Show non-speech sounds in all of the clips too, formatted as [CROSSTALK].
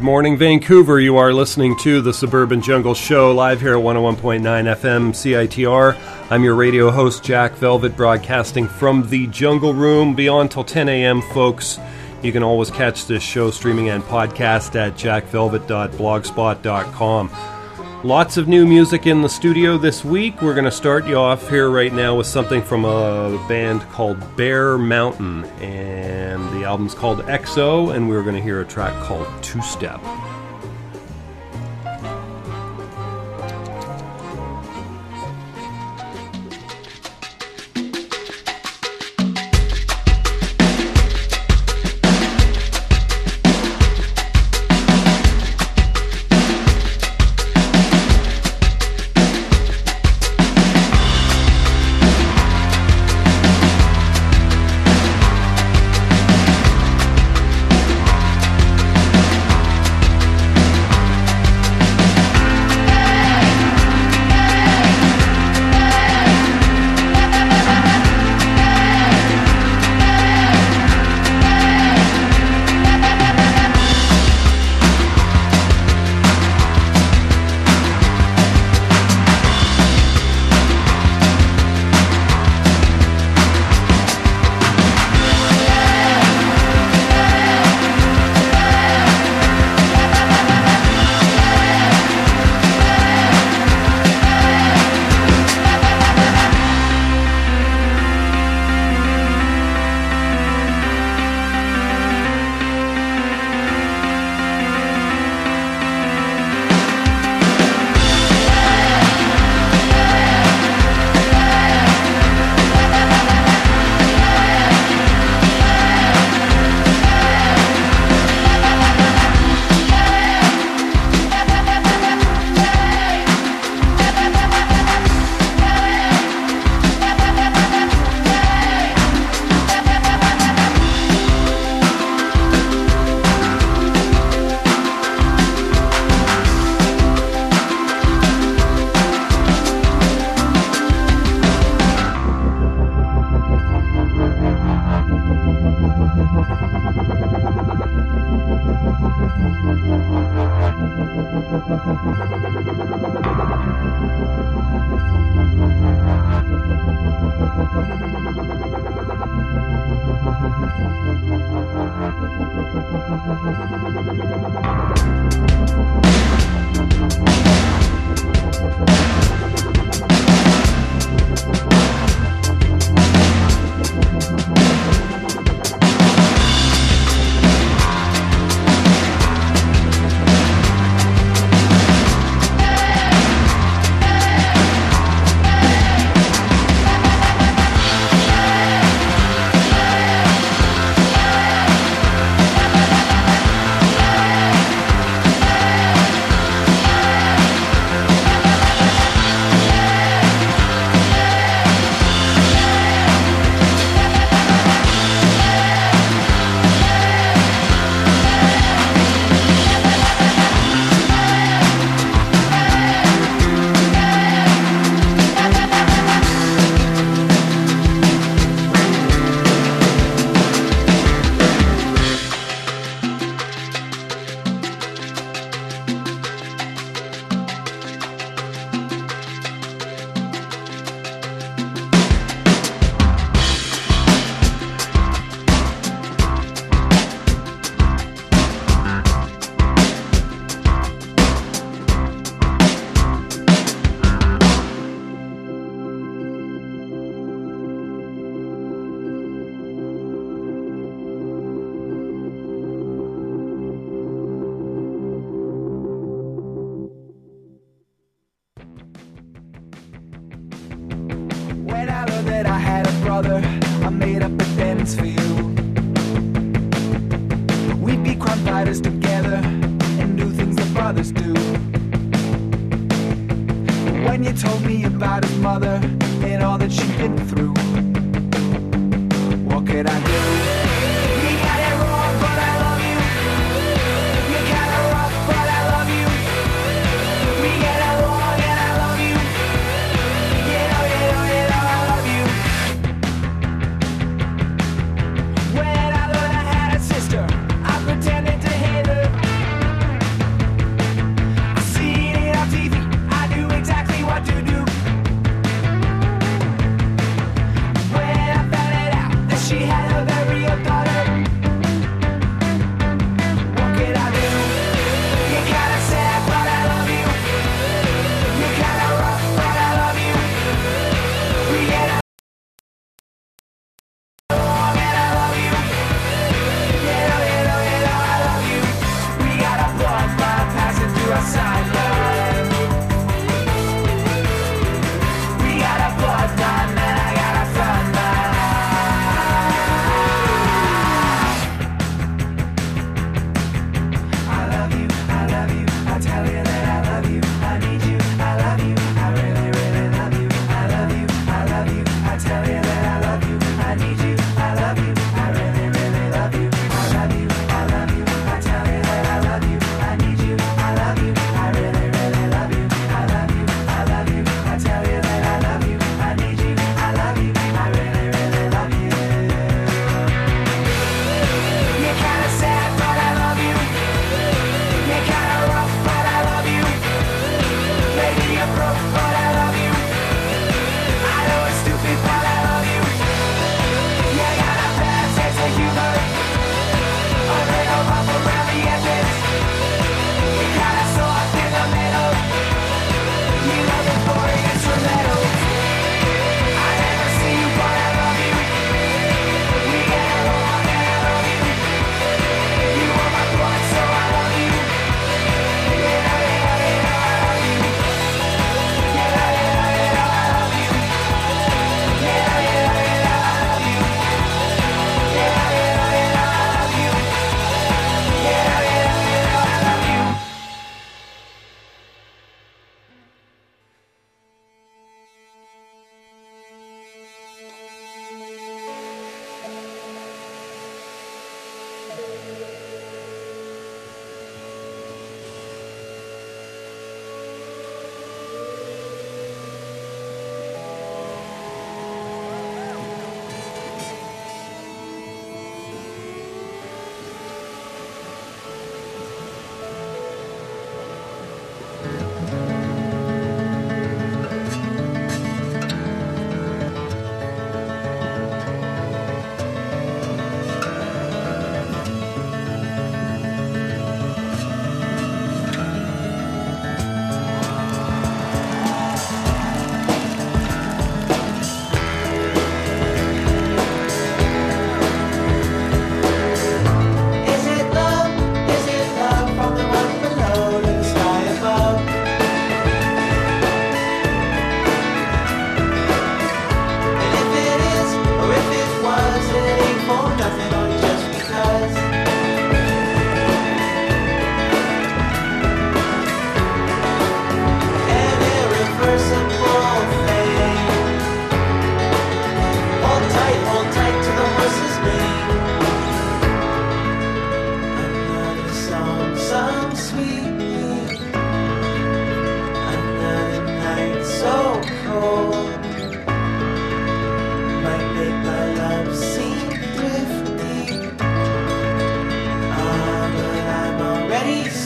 Good morning, Vancouver. You are listening to the Suburban Jungle Show live here at 101.9 FM CITR. I'm your radio host, Jack Velvet, broadcasting from the Jungle Room. Beyond till 10 a.m., folks. You can always catch this show streaming and podcast at jackvelvet.blogspot.com. Lots of new music in the studio this week. We're going to start you off here right now with something from a band called Bear Mountain, and album's called XO, and we're going to hear a track called Two Step.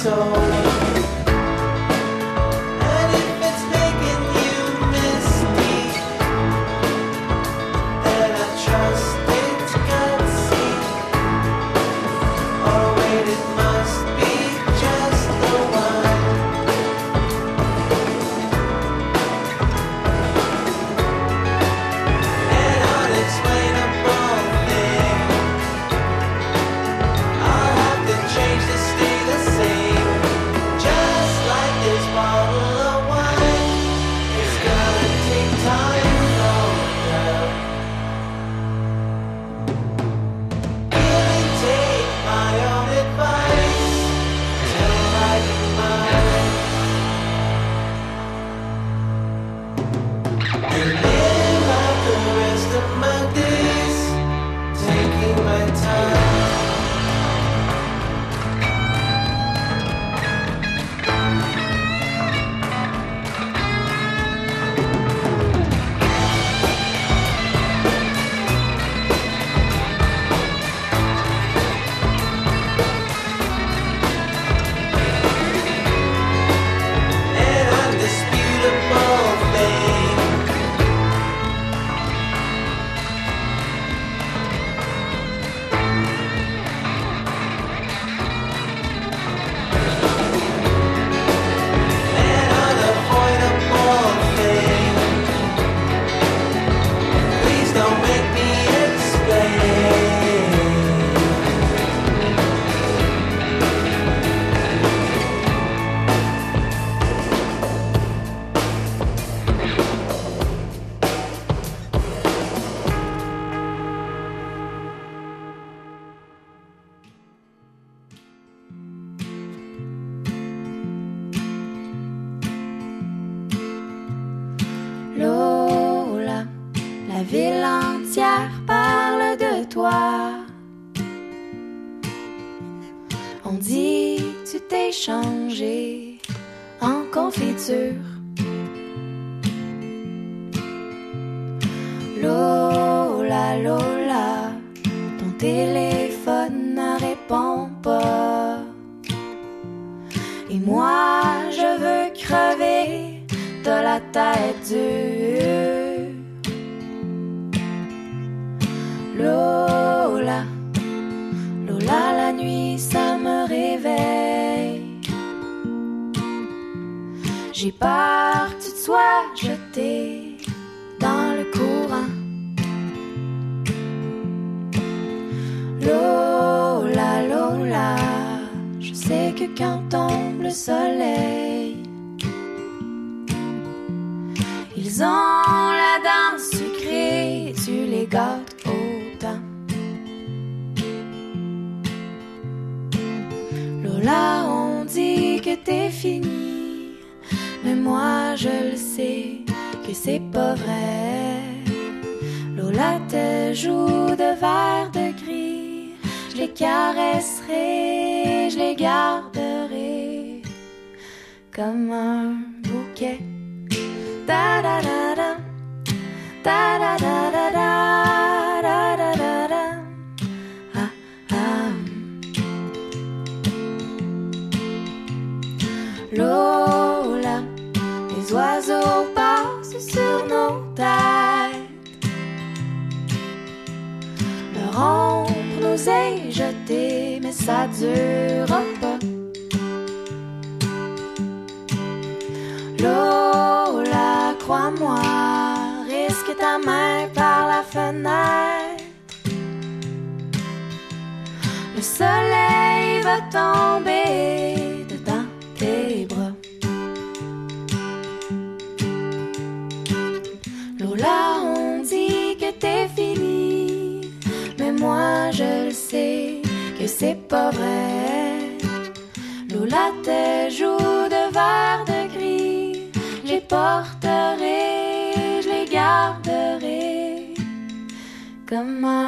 so sais, je t'ai, mais ça dure pas. Lola, crois-moi, risque ta main par la fenêtre. Le soleil va tomber. c'est pas vrai. Lola joue de verre de gris, je les porterai, je les garderai. Comme un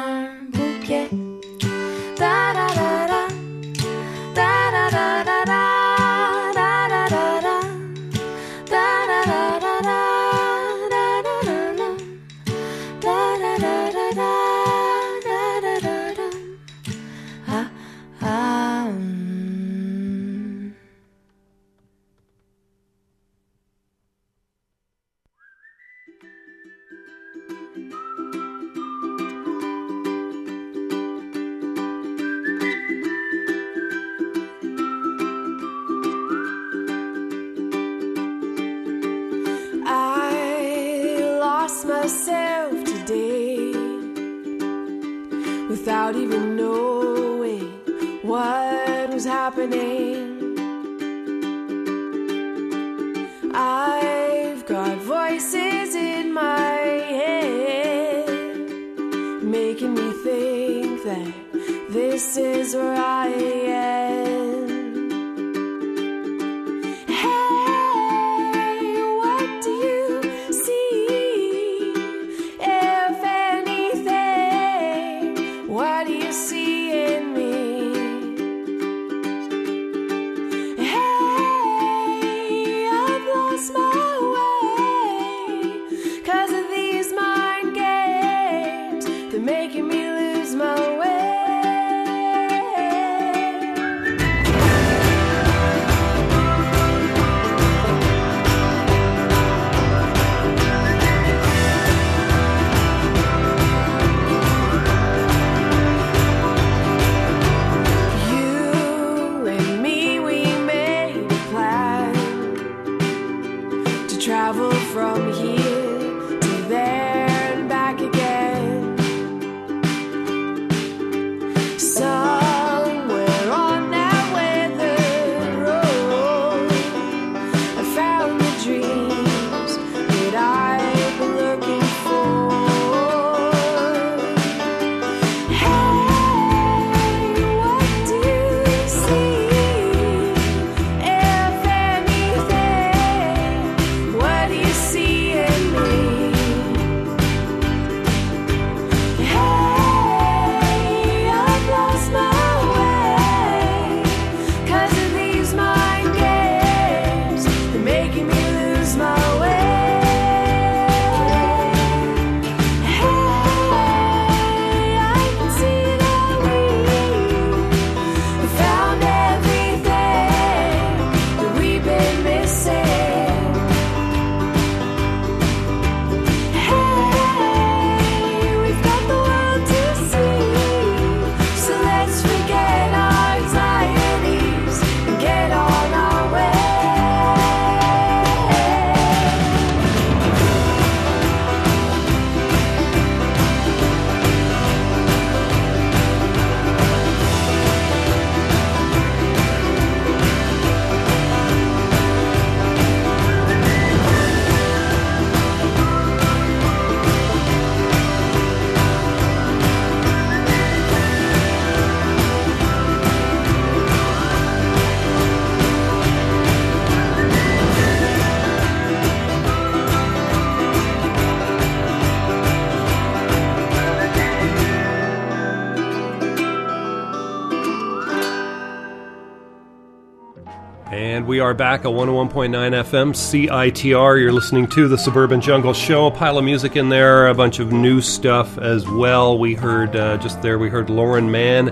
are back at 101.9 FM CITR. You're listening to the Suburban Jungle Show. A pile of music in there, a bunch of new stuff as well. We heard uh, just there, we heard Lauren Mann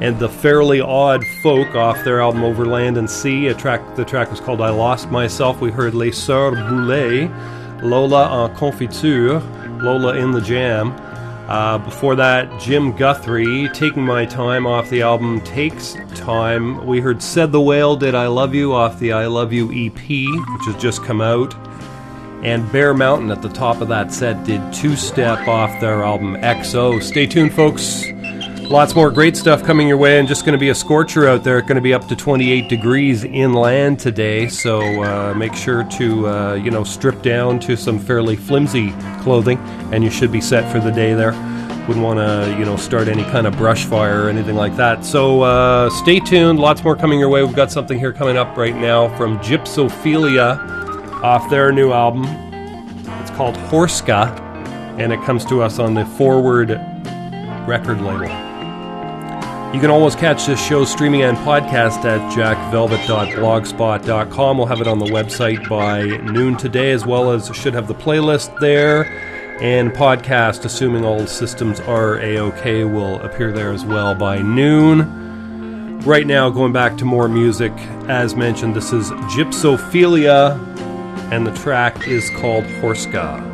and the Fairly Odd Folk off their album Over Land and Sea. A track, the track was called I Lost Myself. We heard Les Sœurs Boulay, Lola en Confiture, Lola in the Jam. Uh, before that, Jim Guthrie, Taking My Time off the album Takes Time. We heard Said the Whale Did I Love You off the I Love You EP, which has just come out. And Bear Mountain at the top of that set did Two Step off their album XO. Stay tuned, folks. Lots more great stuff coming your way, and just going to be a scorcher out there. It's going to be up to 28 degrees inland today, so uh, make sure to uh, you know strip down to some fairly flimsy clothing, and you should be set for the day there. Wouldn't want to you know start any kind of brush fire or anything like that. So uh, stay tuned. Lots more coming your way. We've got something here coming up right now from Gypsophilia off their new album. It's called Horska, and it comes to us on the Forward record label. You can always catch this show streaming and podcast at jackvelvet.blogspot.com. We'll have it on the website by noon today, as well as should have the playlist there. And podcast, assuming all systems are a okay, will appear there as well by noon. Right now, going back to more music, as mentioned, this is Gypsophilia, and the track is called Horska.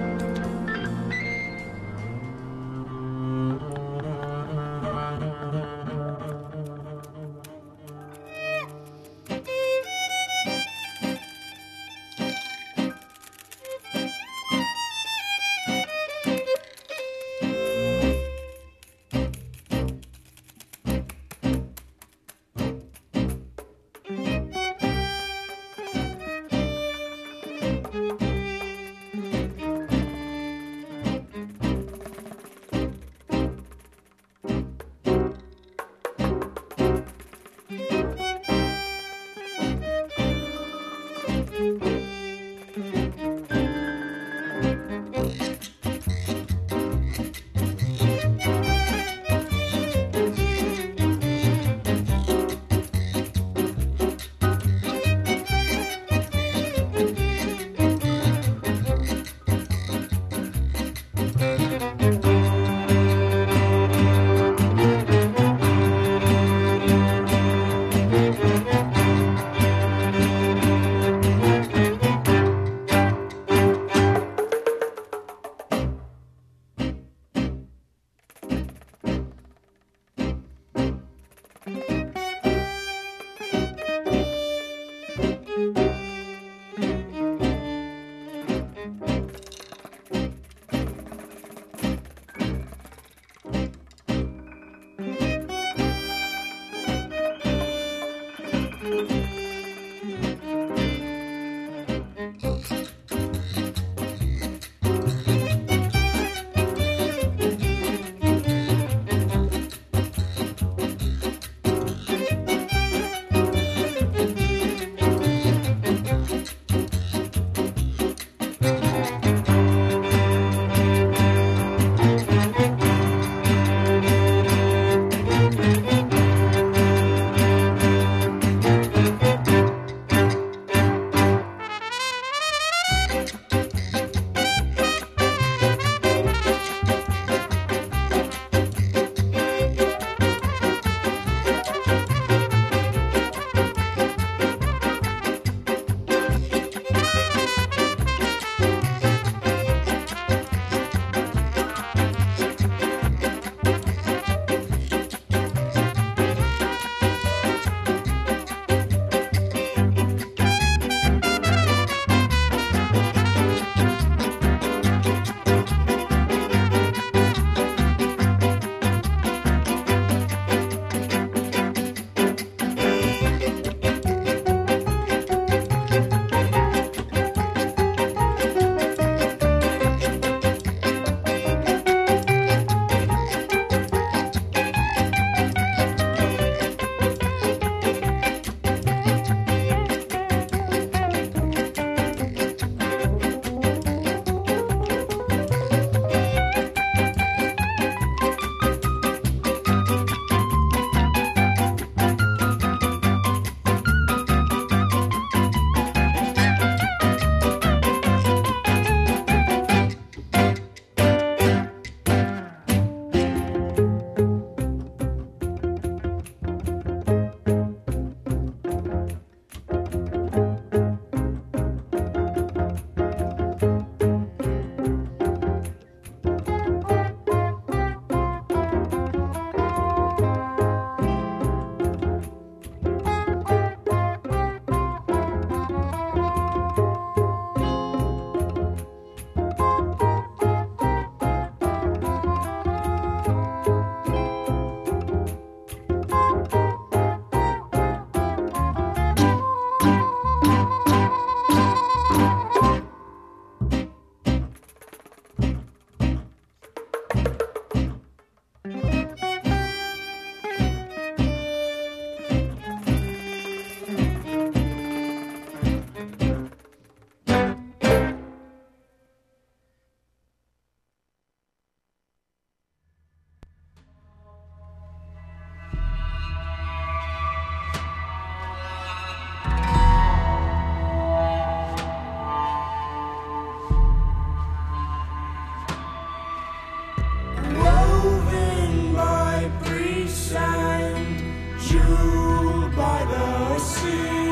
você.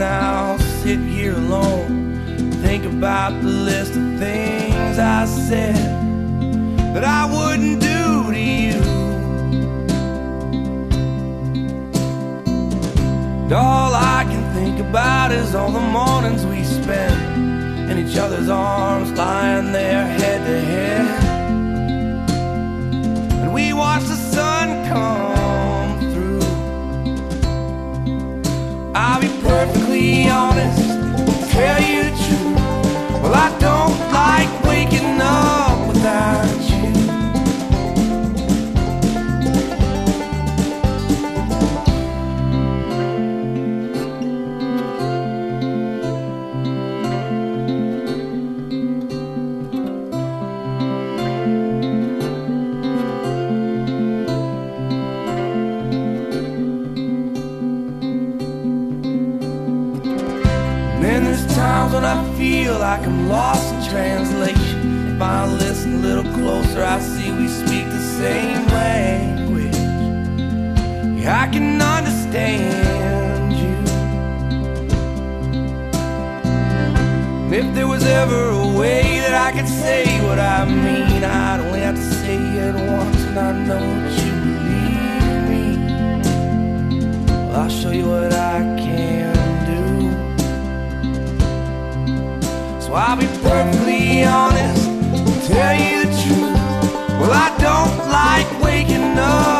now sit here alone, think about the list of things I said that I wouldn't do to you. And all I can think about is all the mornings we spend in each other's arms, lying there head to head. honest, tell you. Lost in translation. If I listen a little closer, I see we speak the same language. Yeah, I can understand you. And if there was ever a way that I could say what I mean, I'd only have to say it once, and I know that you believe me. I'll show you what I can So I'll be perfectly honest, tell you the truth. Well, I don't like waking up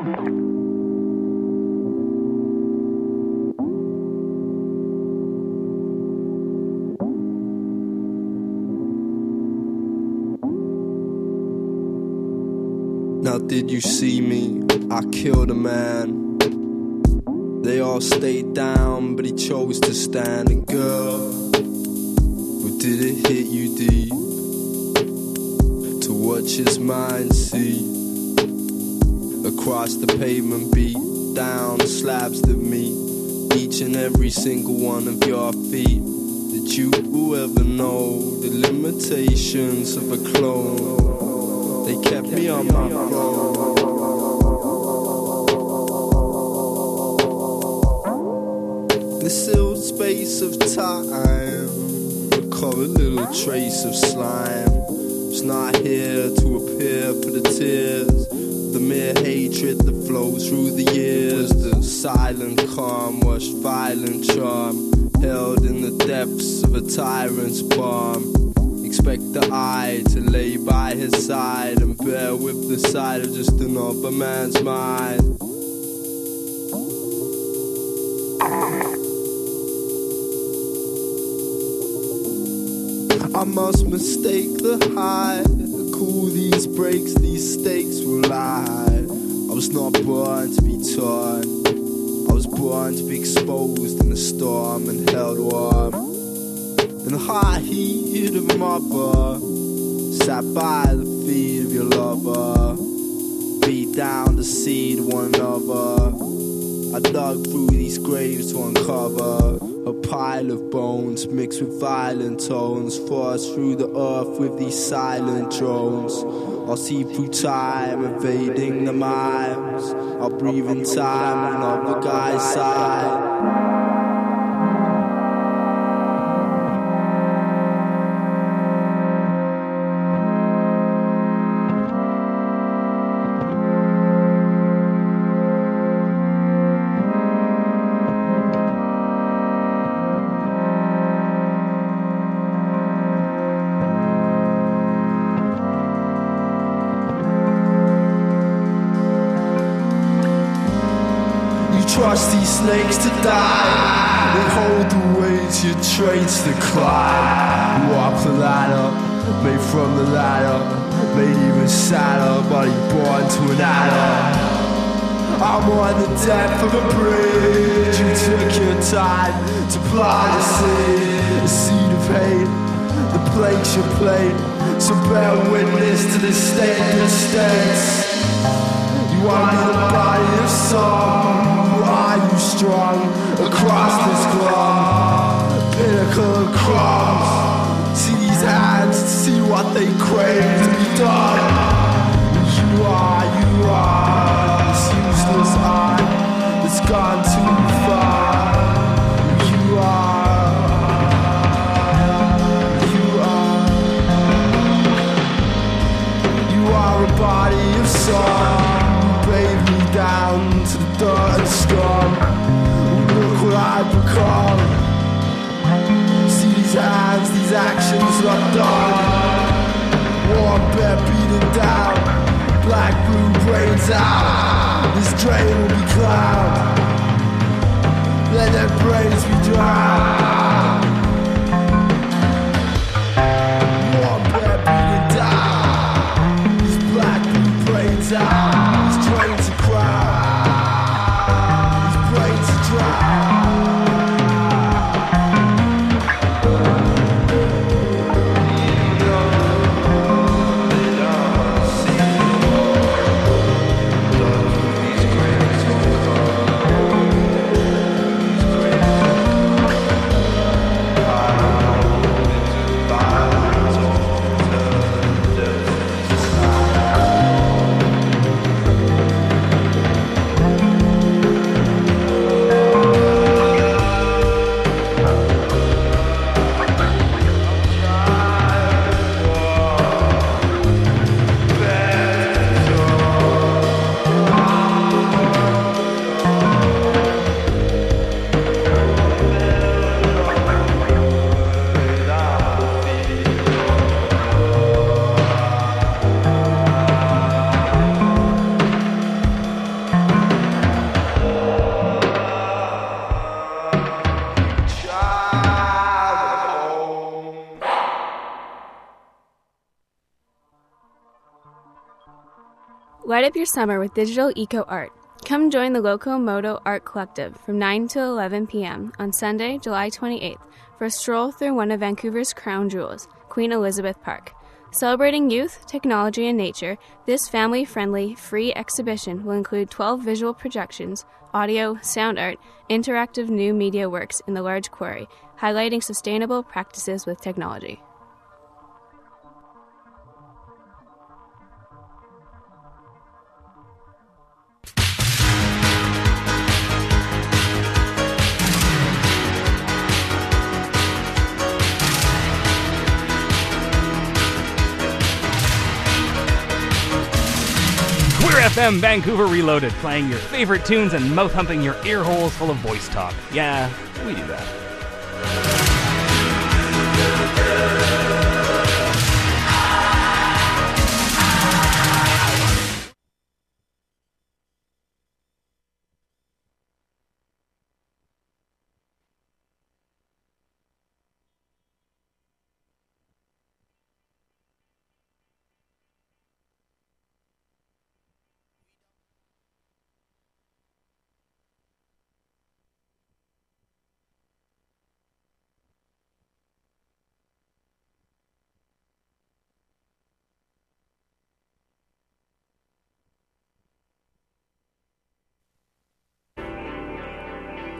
Now, did you see me? I killed a man. They all stayed down, but he chose to stand. And girl, but did it hit you deep? To watch his mind see across the pavement, beat down the slabs that meet each and every single one of your feet. That you will ever know the limitations of a clone? They kept me on my throne. The sealed space of time, recall a little trace of slime. It's not here to appear for the tears, the mere hatred that flows through the years. The silent calm, washed violent charm, held in the depths of a tyrant's palm. Expect the eye to lay by his side and bear with the sight of just another man's mind. I must mistake the high. Cool these breaks, these stakes will lie. I was not born to be torn. I was born to be exposed in the storm and held warm. In the hot heat of my bar, sat by the feet of your lover. Beat down the seed of one another. I dug through these graves to uncover a pile of bones mixed with violent tones. Forced through the earth with these silent drones. I'll see through time, evading the mimes. I'll breathe in time on another guy's side. Traits to climb. Walk the ladder, made from the ladder, made even sadder, you born to an adder. I'm on the depth of a bridge. You took your time to plant a seed, a seed of hate. The plagues you played, so bear witness to the state that states. You are the body of song. Are you strong across this glum? Of crumbs. See these hands, see what they crave to be done. You are, you are this useless art that's gone too far. You are, you are. You are a body of song. Bathe me down to the dirt and scum. Look what I've become. See these actions are done. Warm bed beating down. Black blue brains out. This drain will be cloud. Let their brains be drowned. Light up your summer with digital eco art. Come join the Locomoto Art Collective from 9 to 11 p.m. on Sunday, July 28th for a stroll through one of Vancouver's crown jewels, Queen Elizabeth Park. Celebrating youth, technology, and nature, this family friendly, free exhibition will include 12 visual projections, audio, sound art, interactive new media works in the large quarry, highlighting sustainable practices with technology. FM Vancouver Reloaded, playing your favorite tunes and mouth humping your ear holes full of voice talk. Yeah, we do that.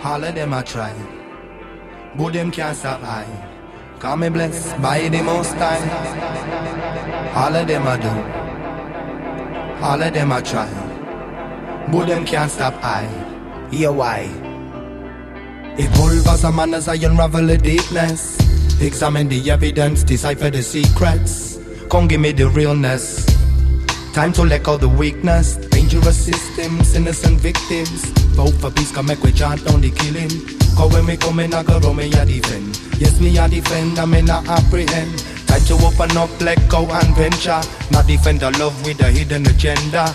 All of them I try, but them can't stop I. Call me blessed by the most time. All of them I do, all of them I try, but them can't stop I. Yeah, why? Evolve as a man as I unravel the deepness. Examine the evidence, decipher the secrets. Come give me the realness. Time to let go the weakness. Dangerous systems, innocent victims. Vote for peace, come make we chant on the killing. Cause when me come in, I go roll me a defend. Yes, me a defend, I may not apprehend. Time to open up, let go and venture. Not defend the love with a hidden agenda.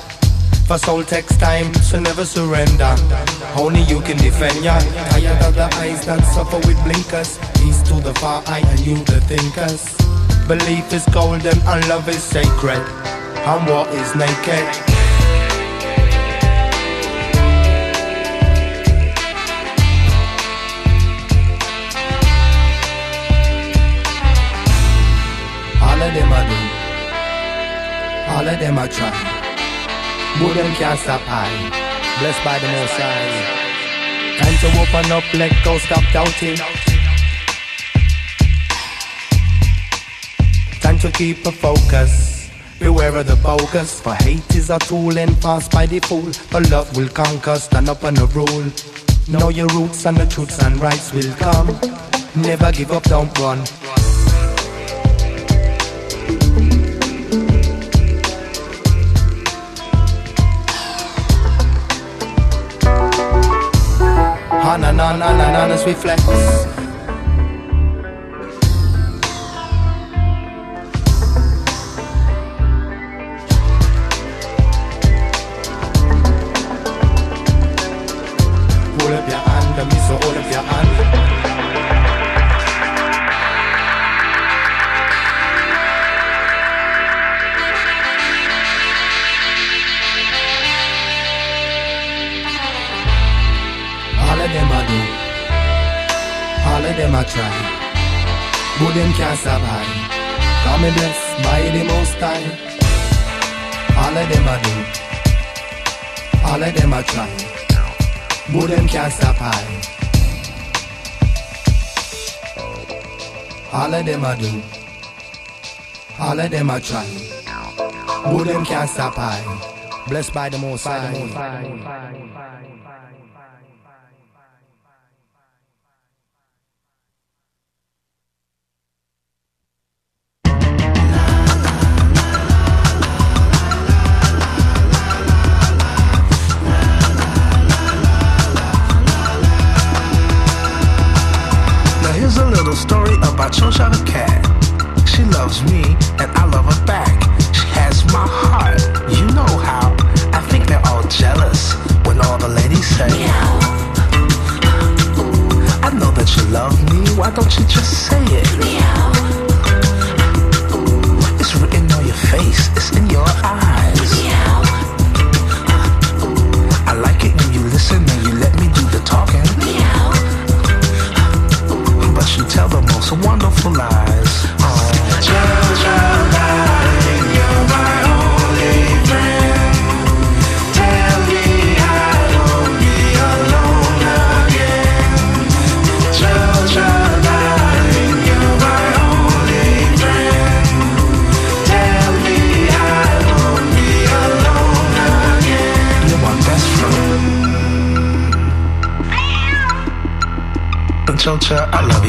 For soul takes time, so never surrender. Only you can defend ya. Tired of the eyes that suffer with blinkers. East to the far eye and you the thinkers. Belief is golden and love is sacred. And war is naked. All of them I try. But them can't stop I. Blessed by the most high. Time to open up, let go, stop doubting. Time to keep a focus. Beware of the bogus, for hate is a tool and passed by the fool. But love will conquer, stand up on the rule. Know your roots and the truths and rights will come. Never give up, don't run. On and on and on, as we flex. Them I do, all of them I try, but them can't stop I. Blessed by the most high. About I chose out cat. She loves me and I love her back. She has my heart, you know how. I think they're all jealous when all the ladies say, Meow. I know that you love me, why don't you just say it? Meow. It's written on your face, it's in your eyes. Meow. I like it when you listen and you let me So wonderful eyes. Child, child, darling, you're my only friend. Tell me I don't be alone again. Child, child, darling, you're my only friend. Tell me I don't be alone again. You're my best friend. Love.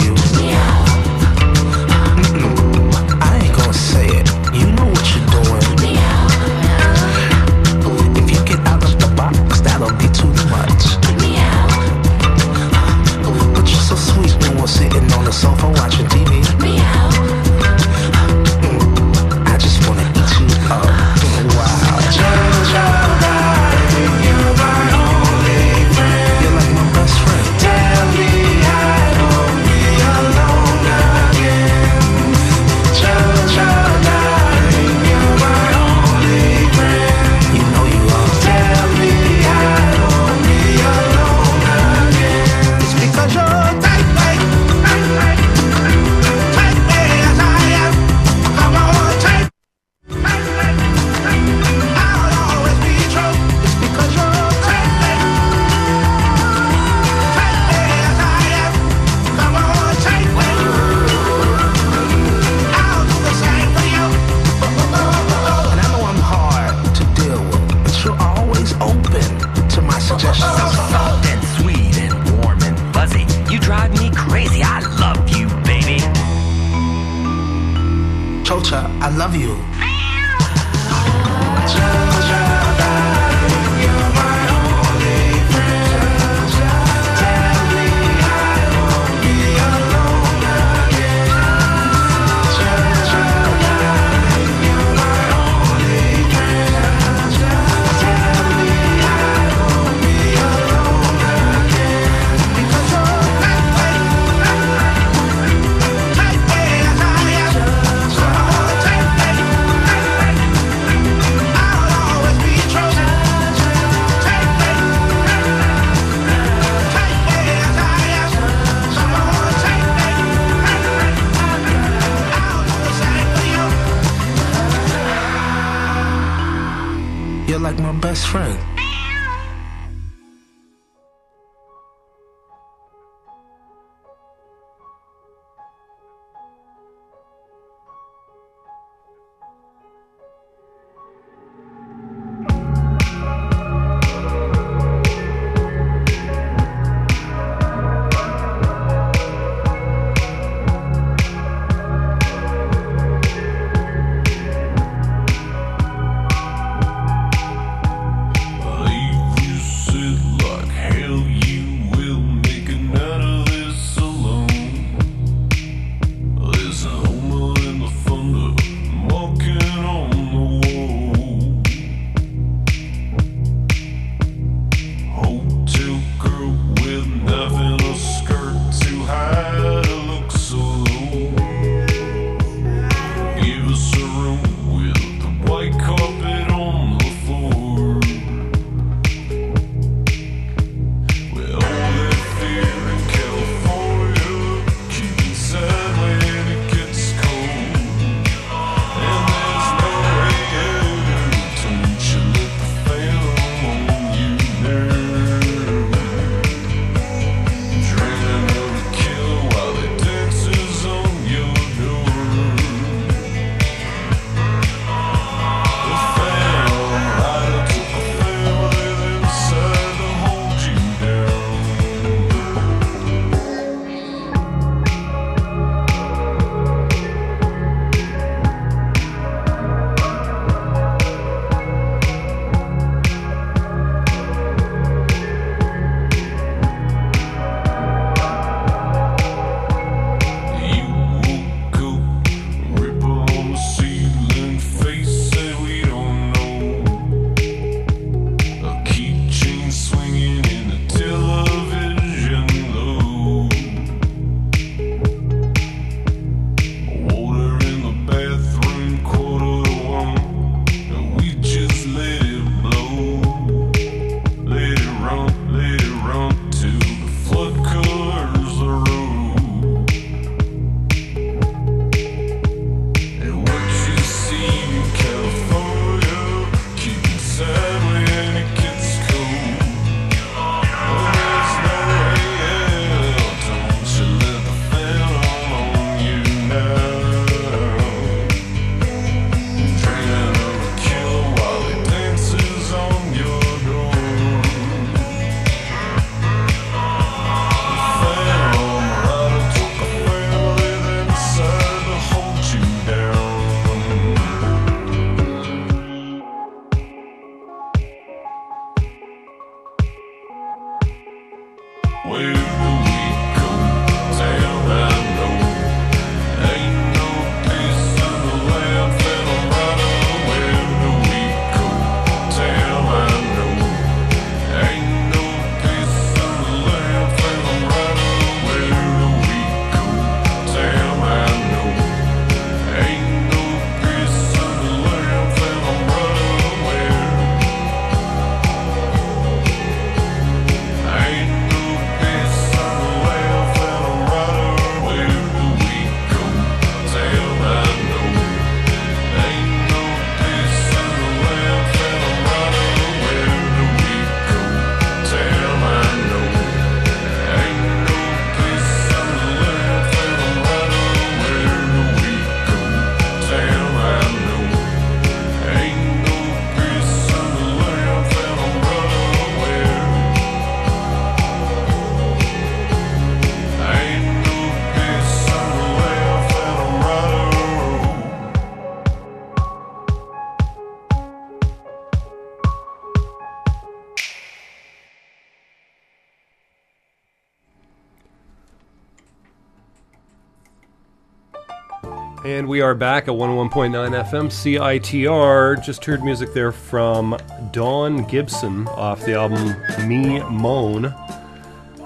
And we are back at 101.9 FM CITR. Just heard music there from Daughn Gibson off the album Me Moan.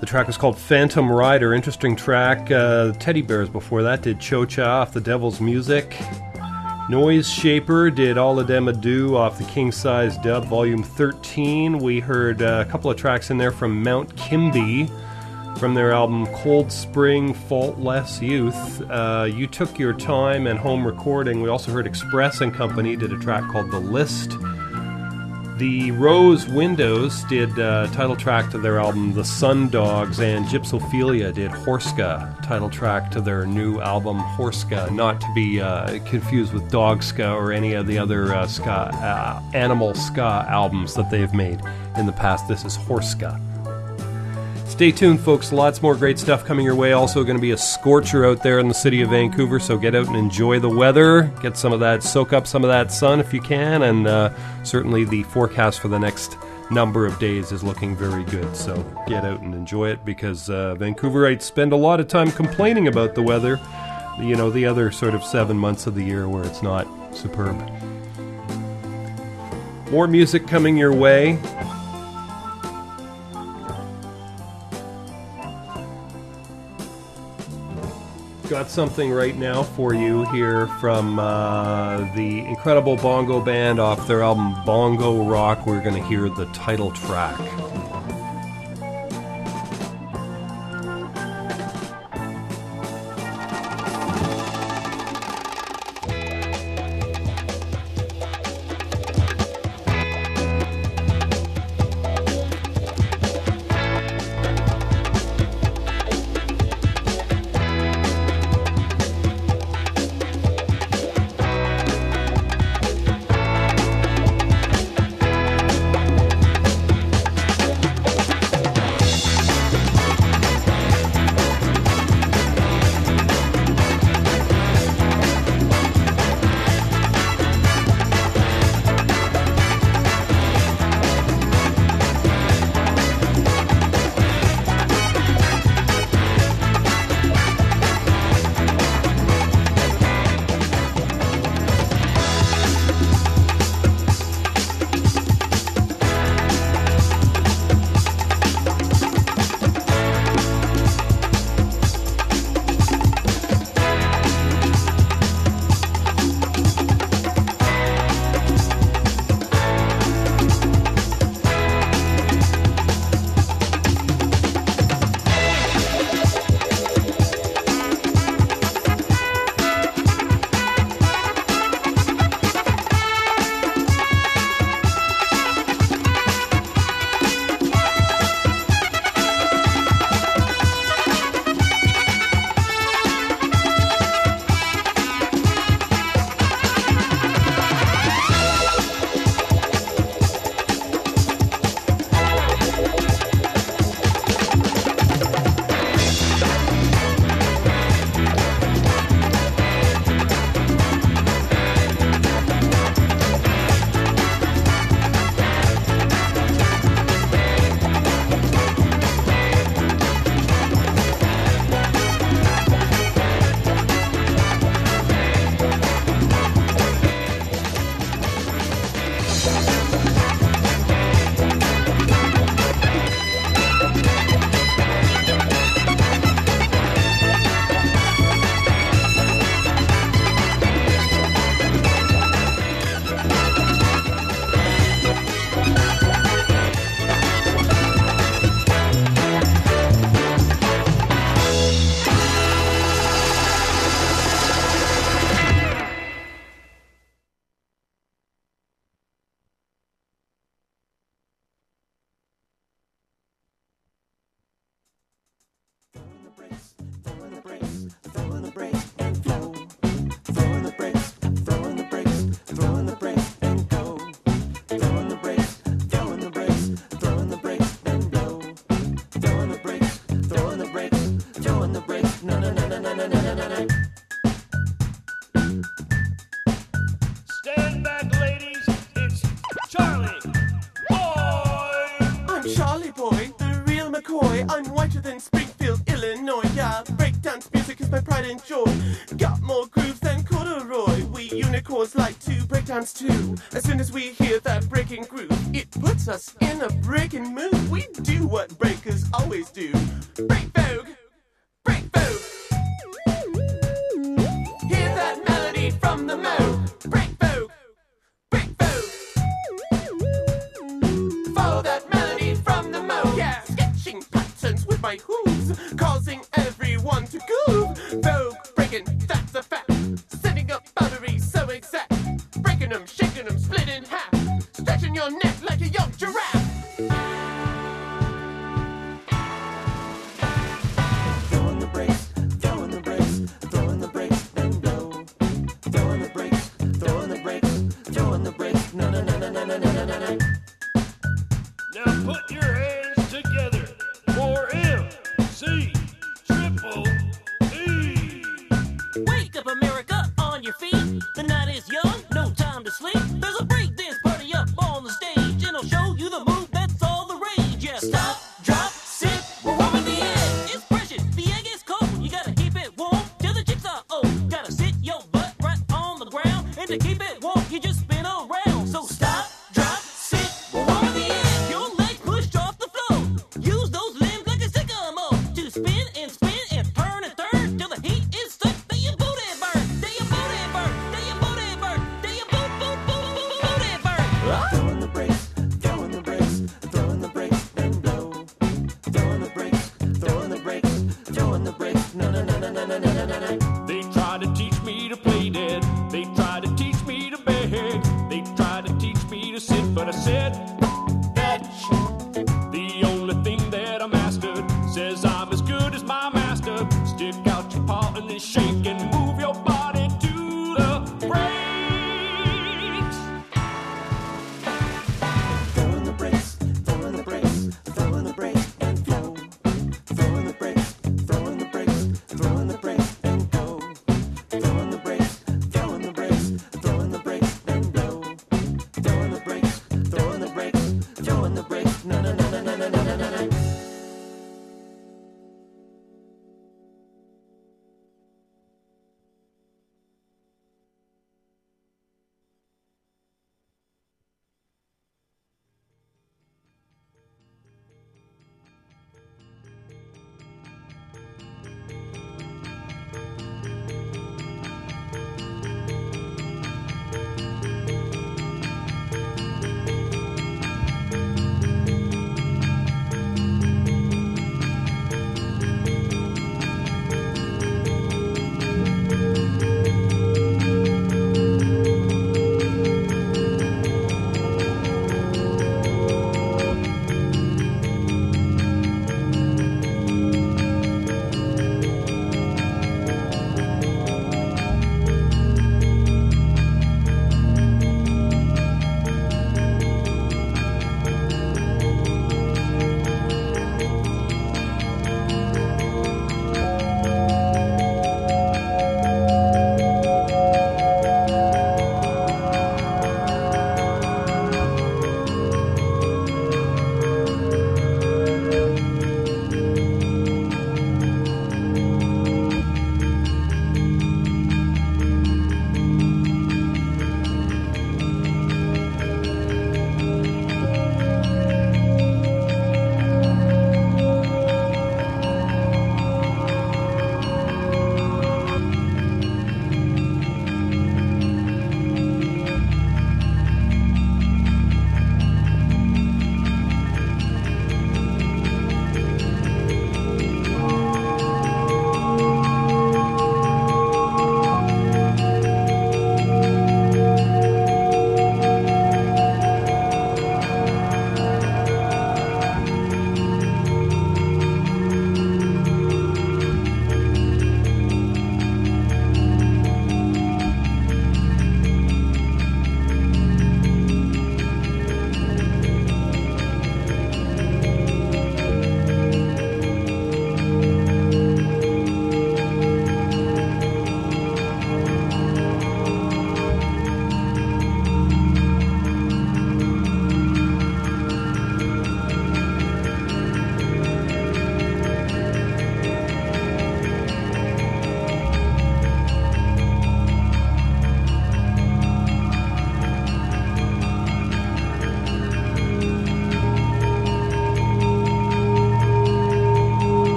The track was called Phantom Rider. Interesting track. Uh, Teddybears before that did Cho Cha off the Devil's Music. Noise Shaper did All of Them Do off the King Size Dub Volume 13. We heard uh, a couple of tracks in there from Mount Kimbie from their album Cold Spring Faultless Youth. Uh, you took your time and home recording. We also heard Express and Company did a track called The List. The Rose Windows did a title track to their album The Sun Dogs, and Gypsophilia did Horska, title track to their new album Horska, not to be uh, confused with Dogska or any of the other uh, ska, uh, animal ska albums that they've made in the past. This is Horska. Stay tuned, folks. Lots more great stuff coming your way. Also, going to be a scorcher out there in the city of Vancouver, so get out and enjoy the weather. Get some of that, soak up some of that sun if you can, and uh, certainly the forecast for the next number of days is looking very good. So get out and enjoy it because uh, Vancouverites spend a lot of time complaining about the weather. You know, the other sort of seven months of the year where it's not superb. More music coming your way. Got something right now for you here from uh, the incredible bongo band off their album Bongo Rock. We're going to hear the title track.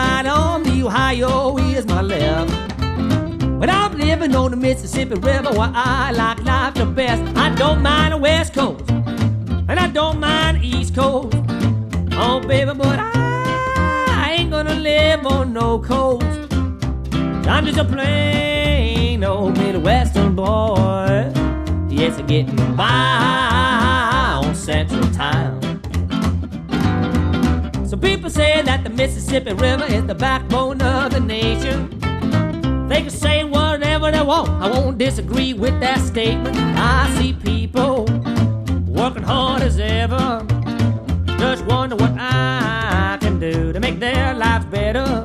Right arm, the Ohio is my left. But I'm living on the Mississippi River where I like life the best. I don't mind the West Coast, and I don't mind the East Coast. Oh, baby, but I, ain't gonna live on no coast. I'm just a plain old Midwestern boy. Yes, I'm getting by on Central Time. So people say that Mississippi River is the backbone of the nation. They can say whatever they want. I won't disagree with that statement. I see people working hard as ever. Just wonder what I can do to make their lives better.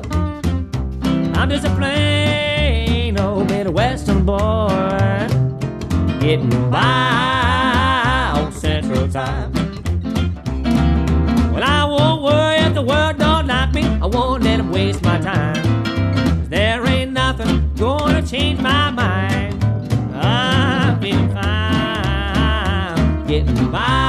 I'm just a plain old Midwestern boy getting by waste my time. there ain't nothing gonna change my mind. I'm feeling fine, getting by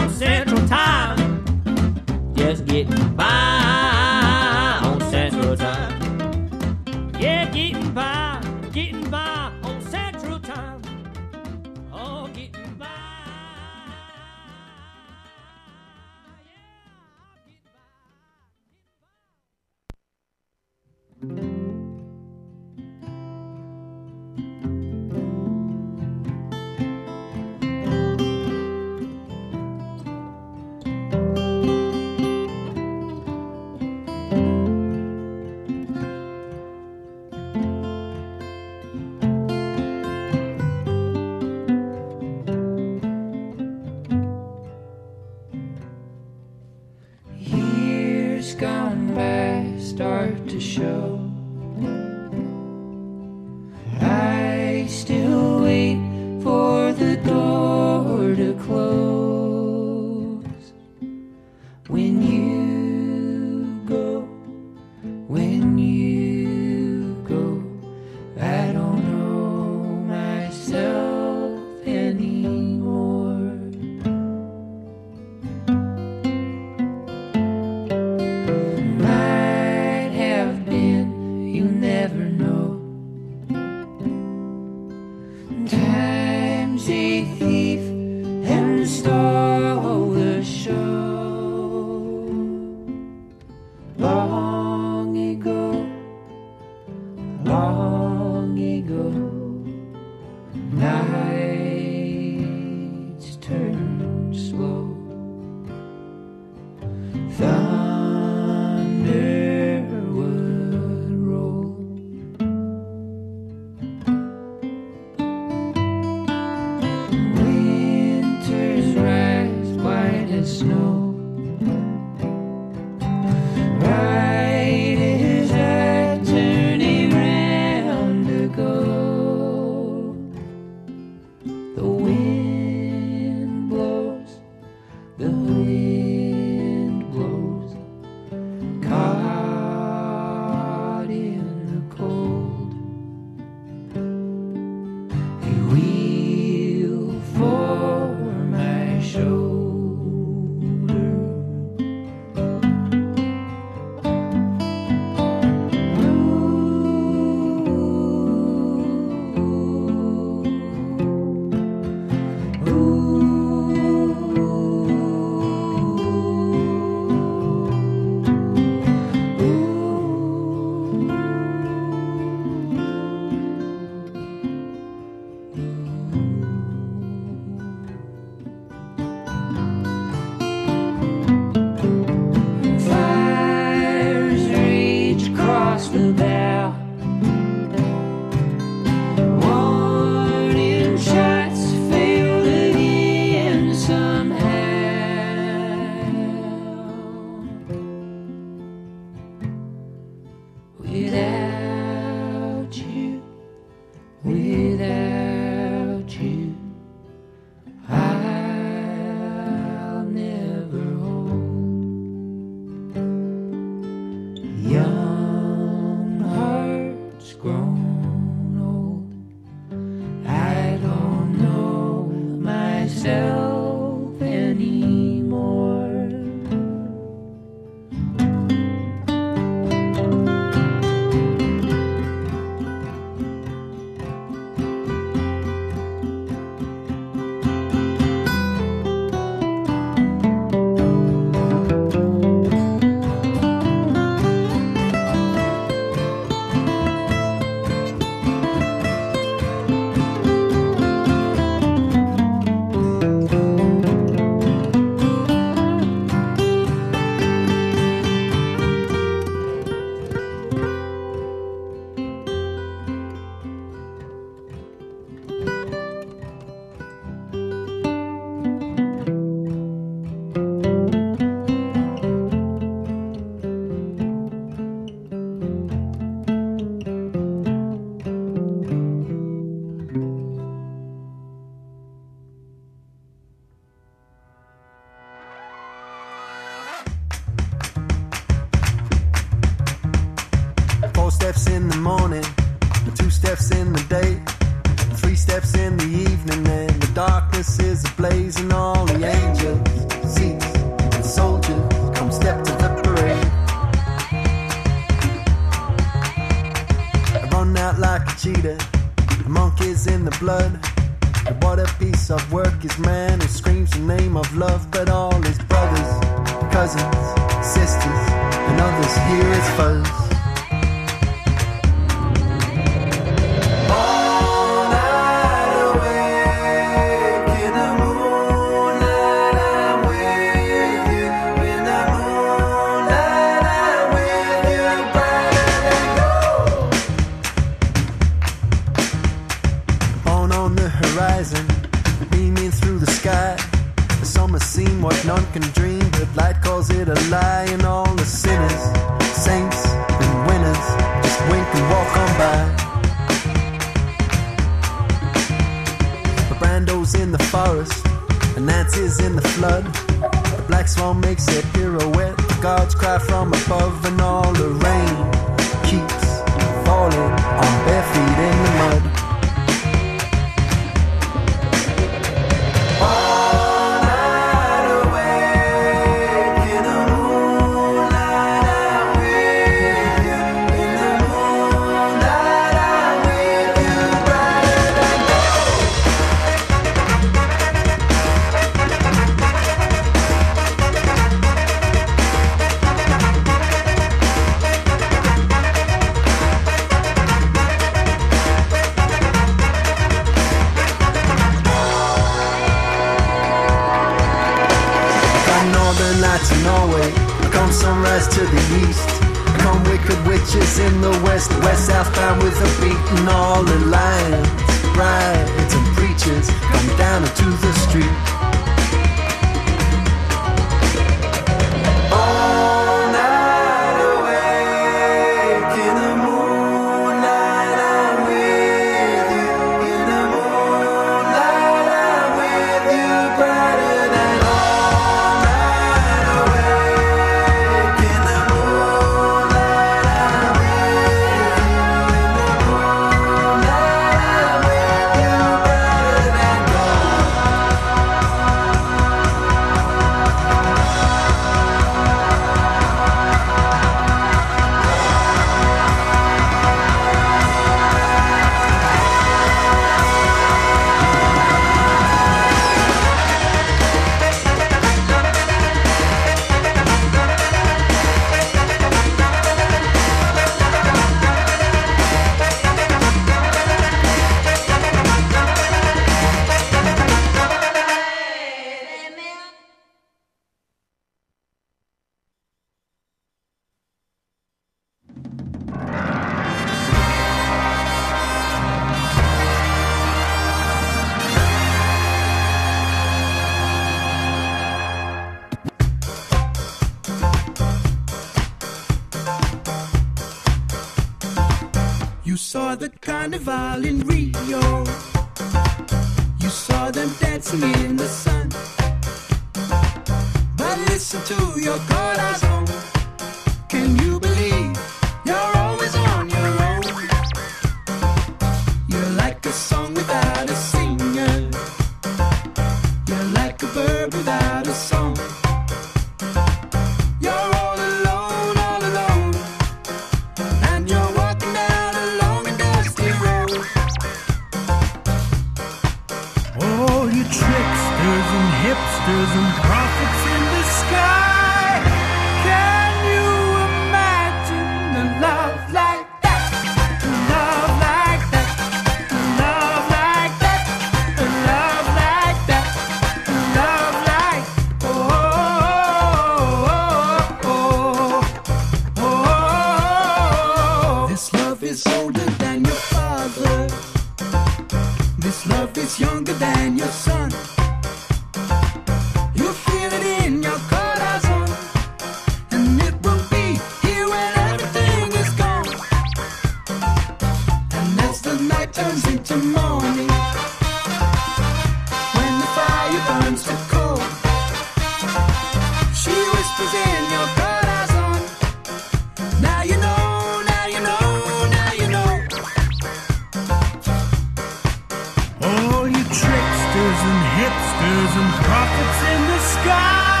and hipsters and prophets in the sky.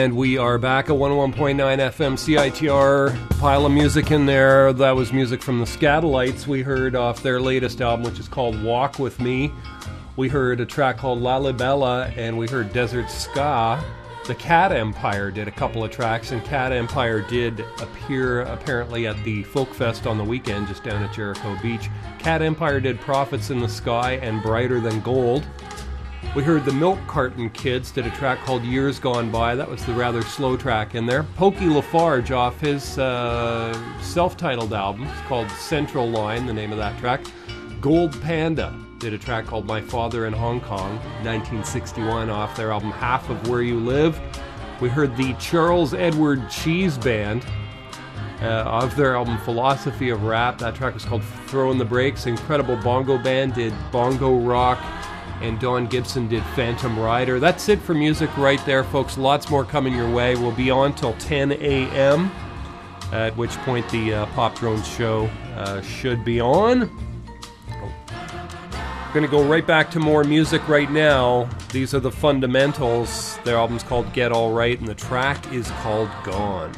And we are back at 101.9 FM CITR. Pile of music in there. That was music from the Skatalites. We heard off their latest album, which is called Walk With Me. We heard a track called Lalibela, and we heard Desert Ska. The Cat Empire did a couple of tracks, and Cat Empire did appear apparently at the Folk Fest on the weekend just down at Jericho Beach. Cat Empire did Prophets in the Sky and Brighter Than Gold. We heard the Milk Carton Kids did a track called Years Gone By. That was the rather slow track in there. Pokey Lafarge off his uh, self titled album. It's called Central Line, the name of that track. Gold Panda did a track called My Father in Hong Kong, 1961, off their album Half of Where You Live. We heard the Charles Edward Cheese Band uh, of their album Philosophy of Rap. That track was called Throwing the Brakes. Incredible Bongo Band did Bongo Rock, and Daughn Gibson did Phantom Rider. That's it for music right there, folks. Lots more coming your way. We'll be on till 10 a.m., at which point the uh, Pop Drone show uh, should be on. To go right back to more music right now. These are the fundamentals. Their album's called Get All Right, and the track is called Gone.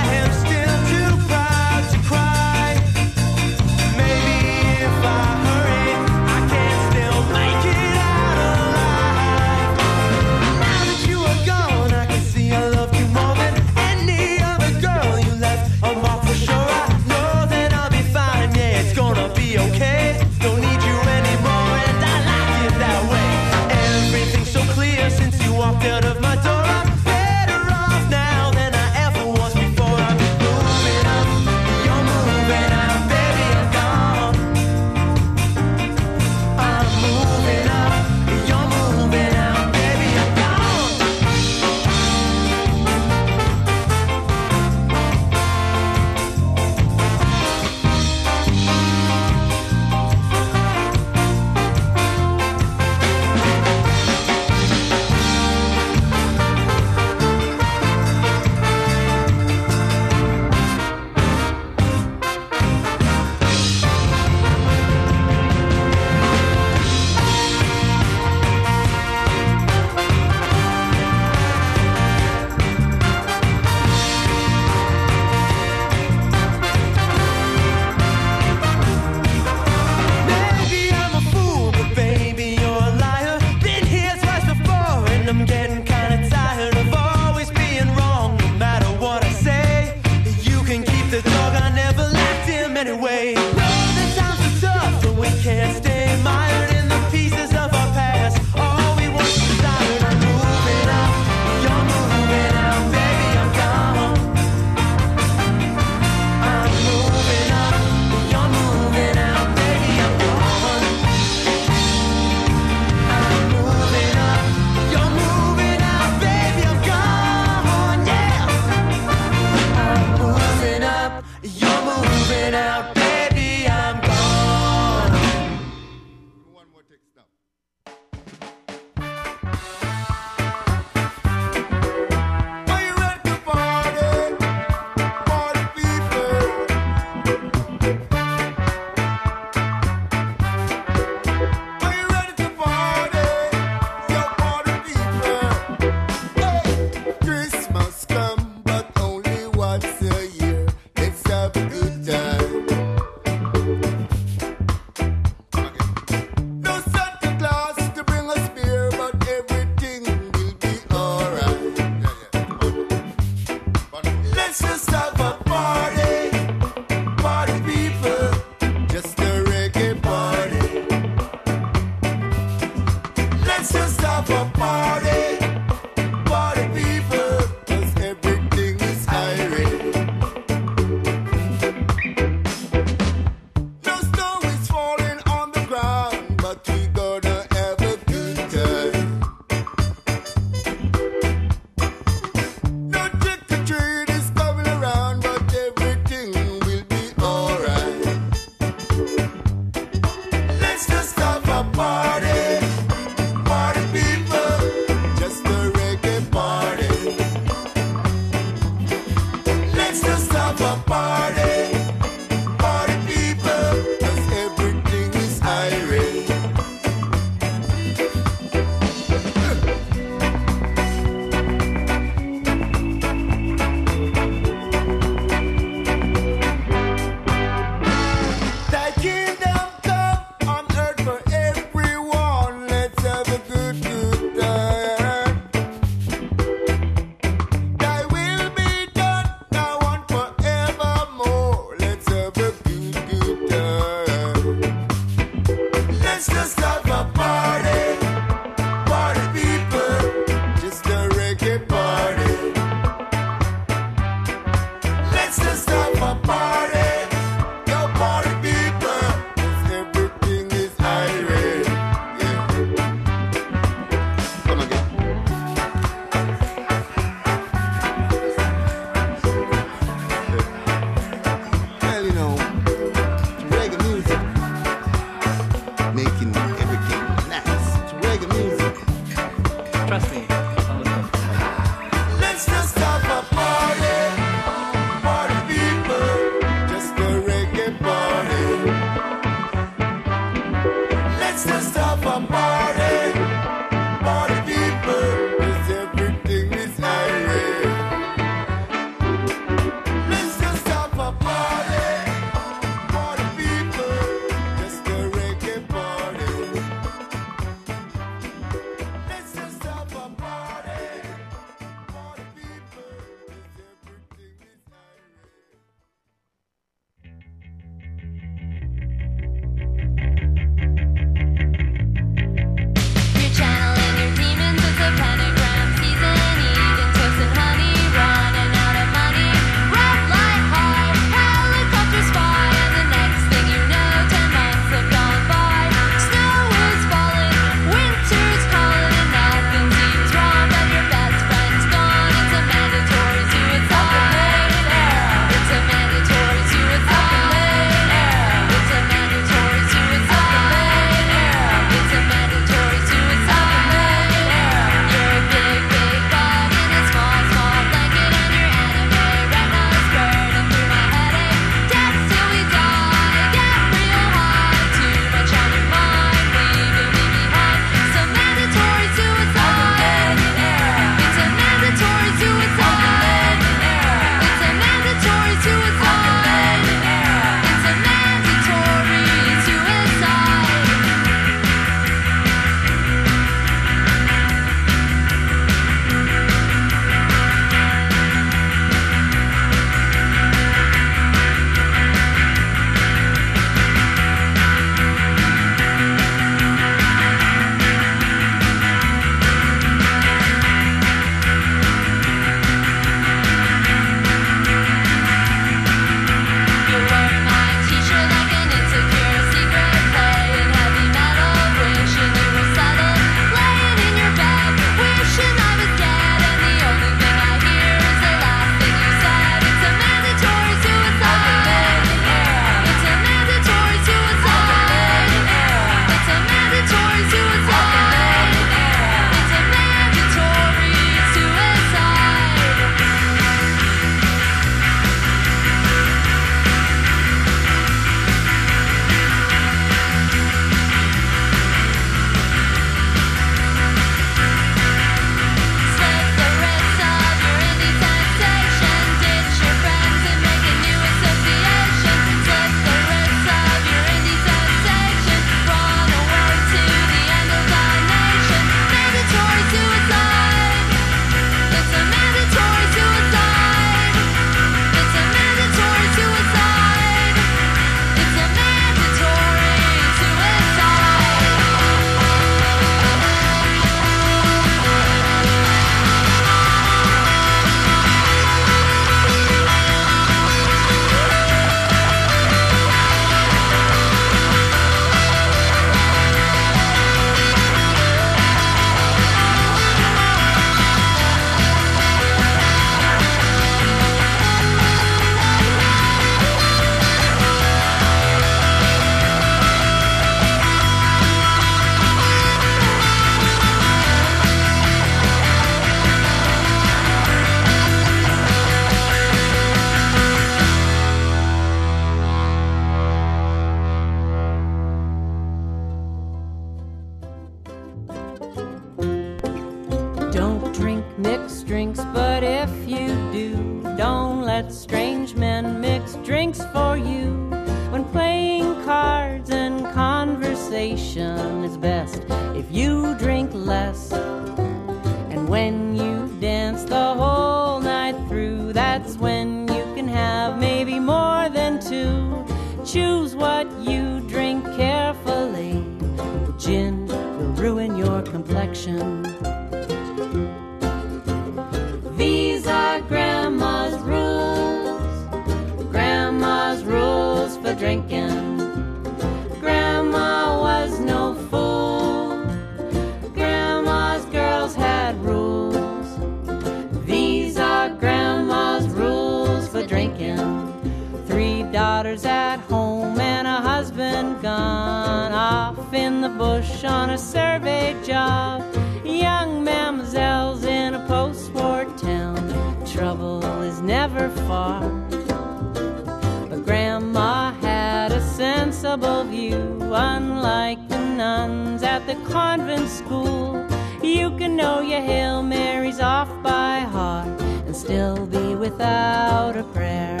Unlike the nuns at the convent school. You can know your Hail Marys off by heart and still be without a prayer.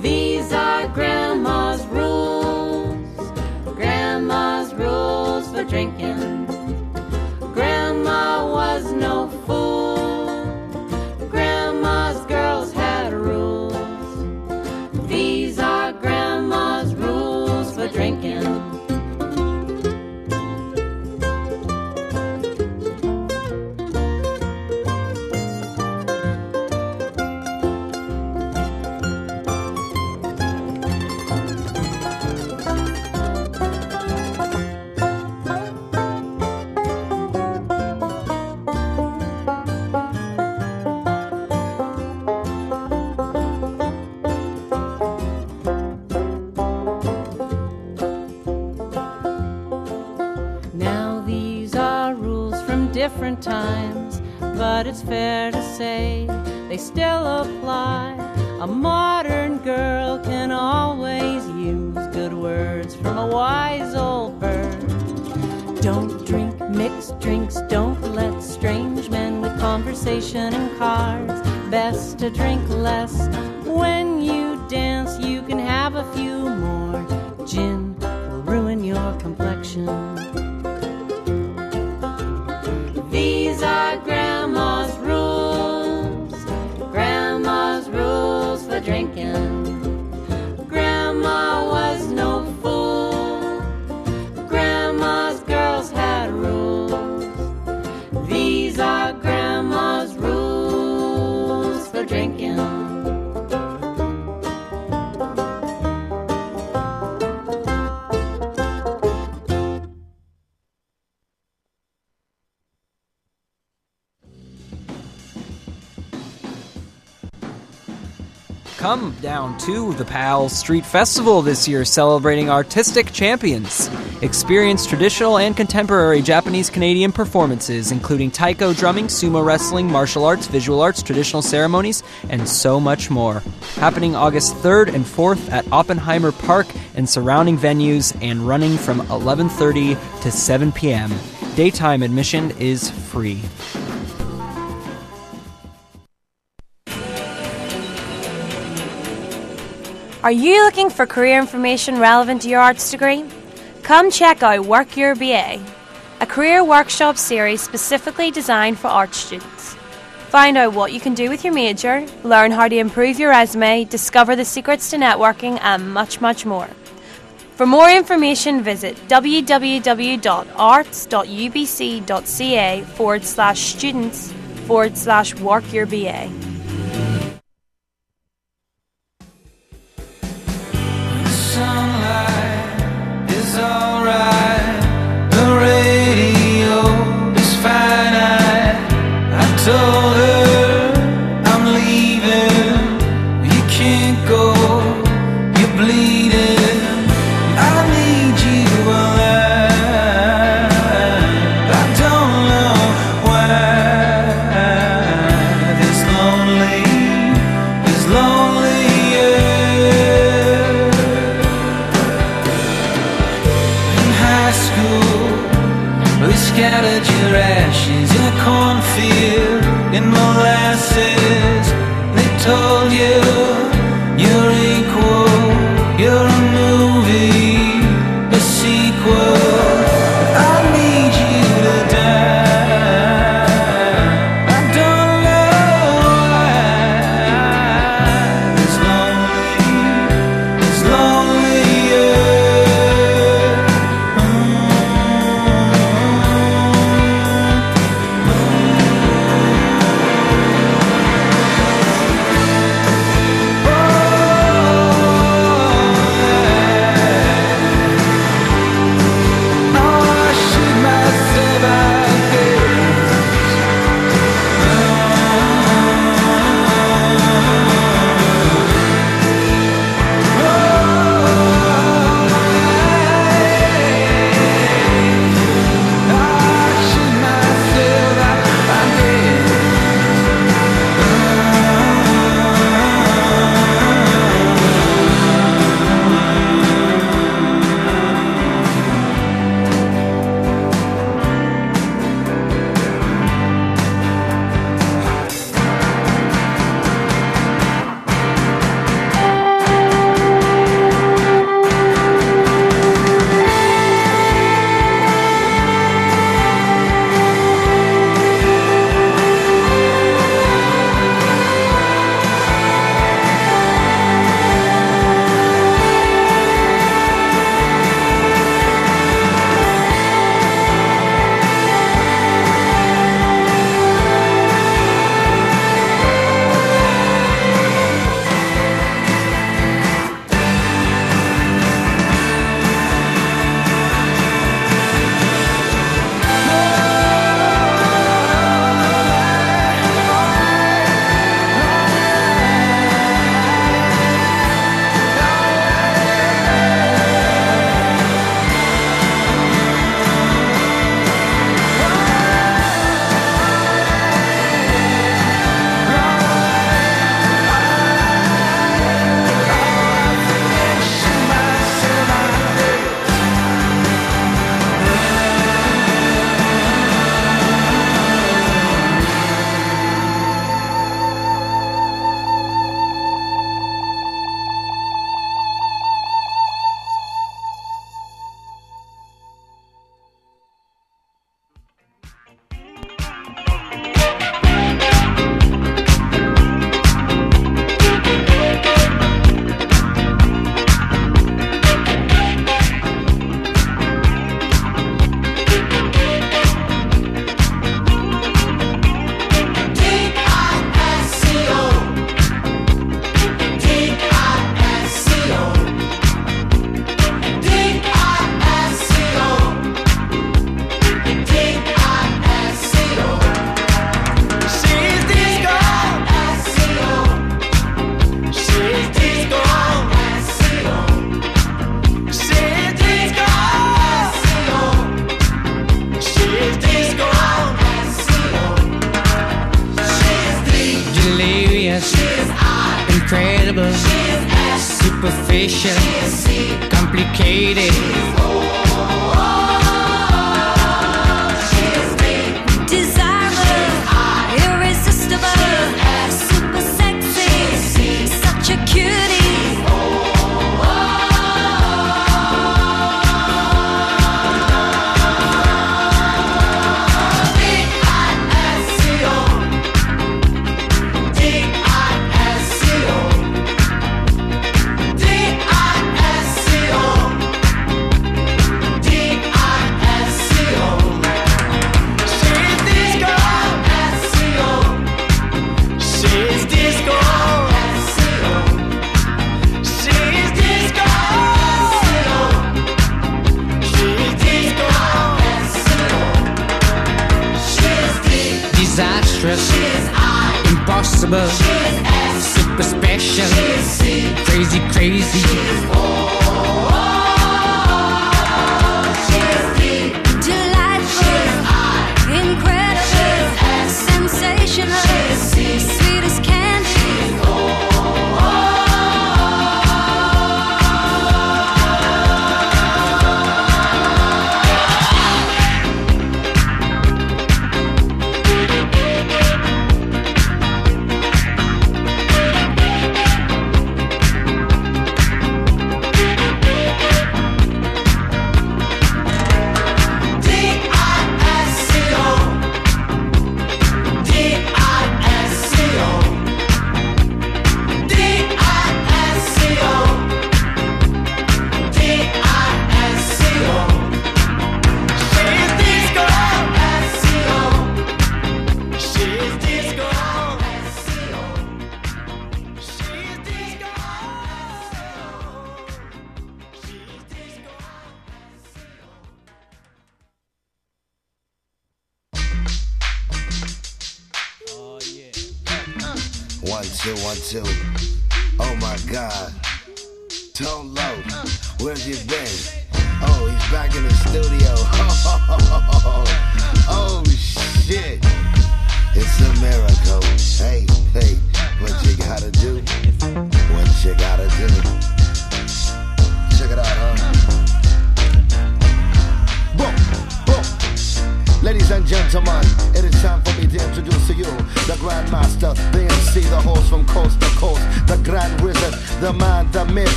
These are Grandma's different times, but it's fair to say they still apply. A modern girl can always use good words from a wise old bird. Don't drink mixed drinks, don't let strange men with conversation and cards. Best to drink less. When you dance, you can have a few more. Gin will ruin your complexion. Come down to the Powell Street Festival this year, celebrating artistic champions. Experience traditional and contemporary Japanese Canadian performances, including taiko drumming, sumo wrestling, martial arts, visual arts, traditional ceremonies, and so much more. Happening August 3rd and 4th at Oppenheimer Park and surrounding venues, and running from 11:30 to 7 p.m. Daytime admission is free. Are you looking for career information relevant to your arts degree? Come check out Work Your BA, a career workshop series specifically designed for art students. Find out what you can do with your major, learn how to improve your resume, discover the secrets to networking, and much, much more. For more information, visit www.arts.ubc.ca forward slash students forward slash work your BA. Alright. scattered your ashes in a cornfield in molasses. They told you.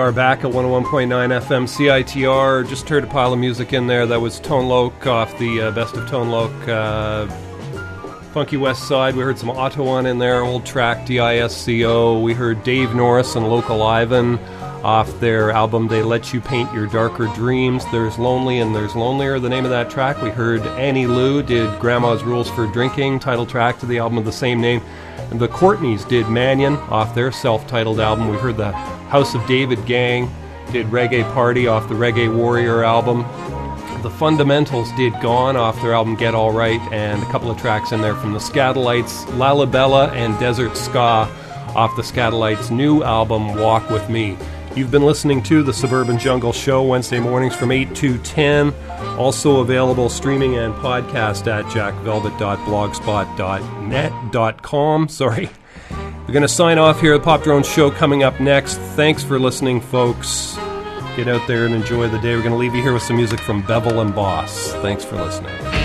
are back at 101.9 FM CITR. Just heard a pile of music in there. That was Tone Loc off the uh, Best of Tone Loc uh, Funky West Side. We heard some Ottawan in there, old track DISCO. We heard Dave Norris and Local Ivan off their album They Let You Paint Your Darker Dreams. There's Lonely and There's Lonelier, the name of that track. We heard Annie Lou did Grandma's Rules for Drinking, title track to the album of the same name. And the Courtneys did Mannion off their self titled album. We heard that. House of David Gang did Reggae Party off the Reggae Warrior album. The Fundamentals did Gone off their album Get All Right, and a couple of tracks in there from the Skatalites, Lalabella and Desert Ska off the Skatalites' new album Walk With Me. You've been listening to the Suburban Jungle Show Wednesday mornings from 8 to 10. Also available streaming and podcast at jackvelvet.blogspot.net.com. [LAUGHS] Sorry. We're going to sign off here. The Pop Drone Show coming up next. Thanks for listening, folks. Get out there and enjoy the day. We're going to leave you here with some music from Bevel and Boss. Thanks for listening.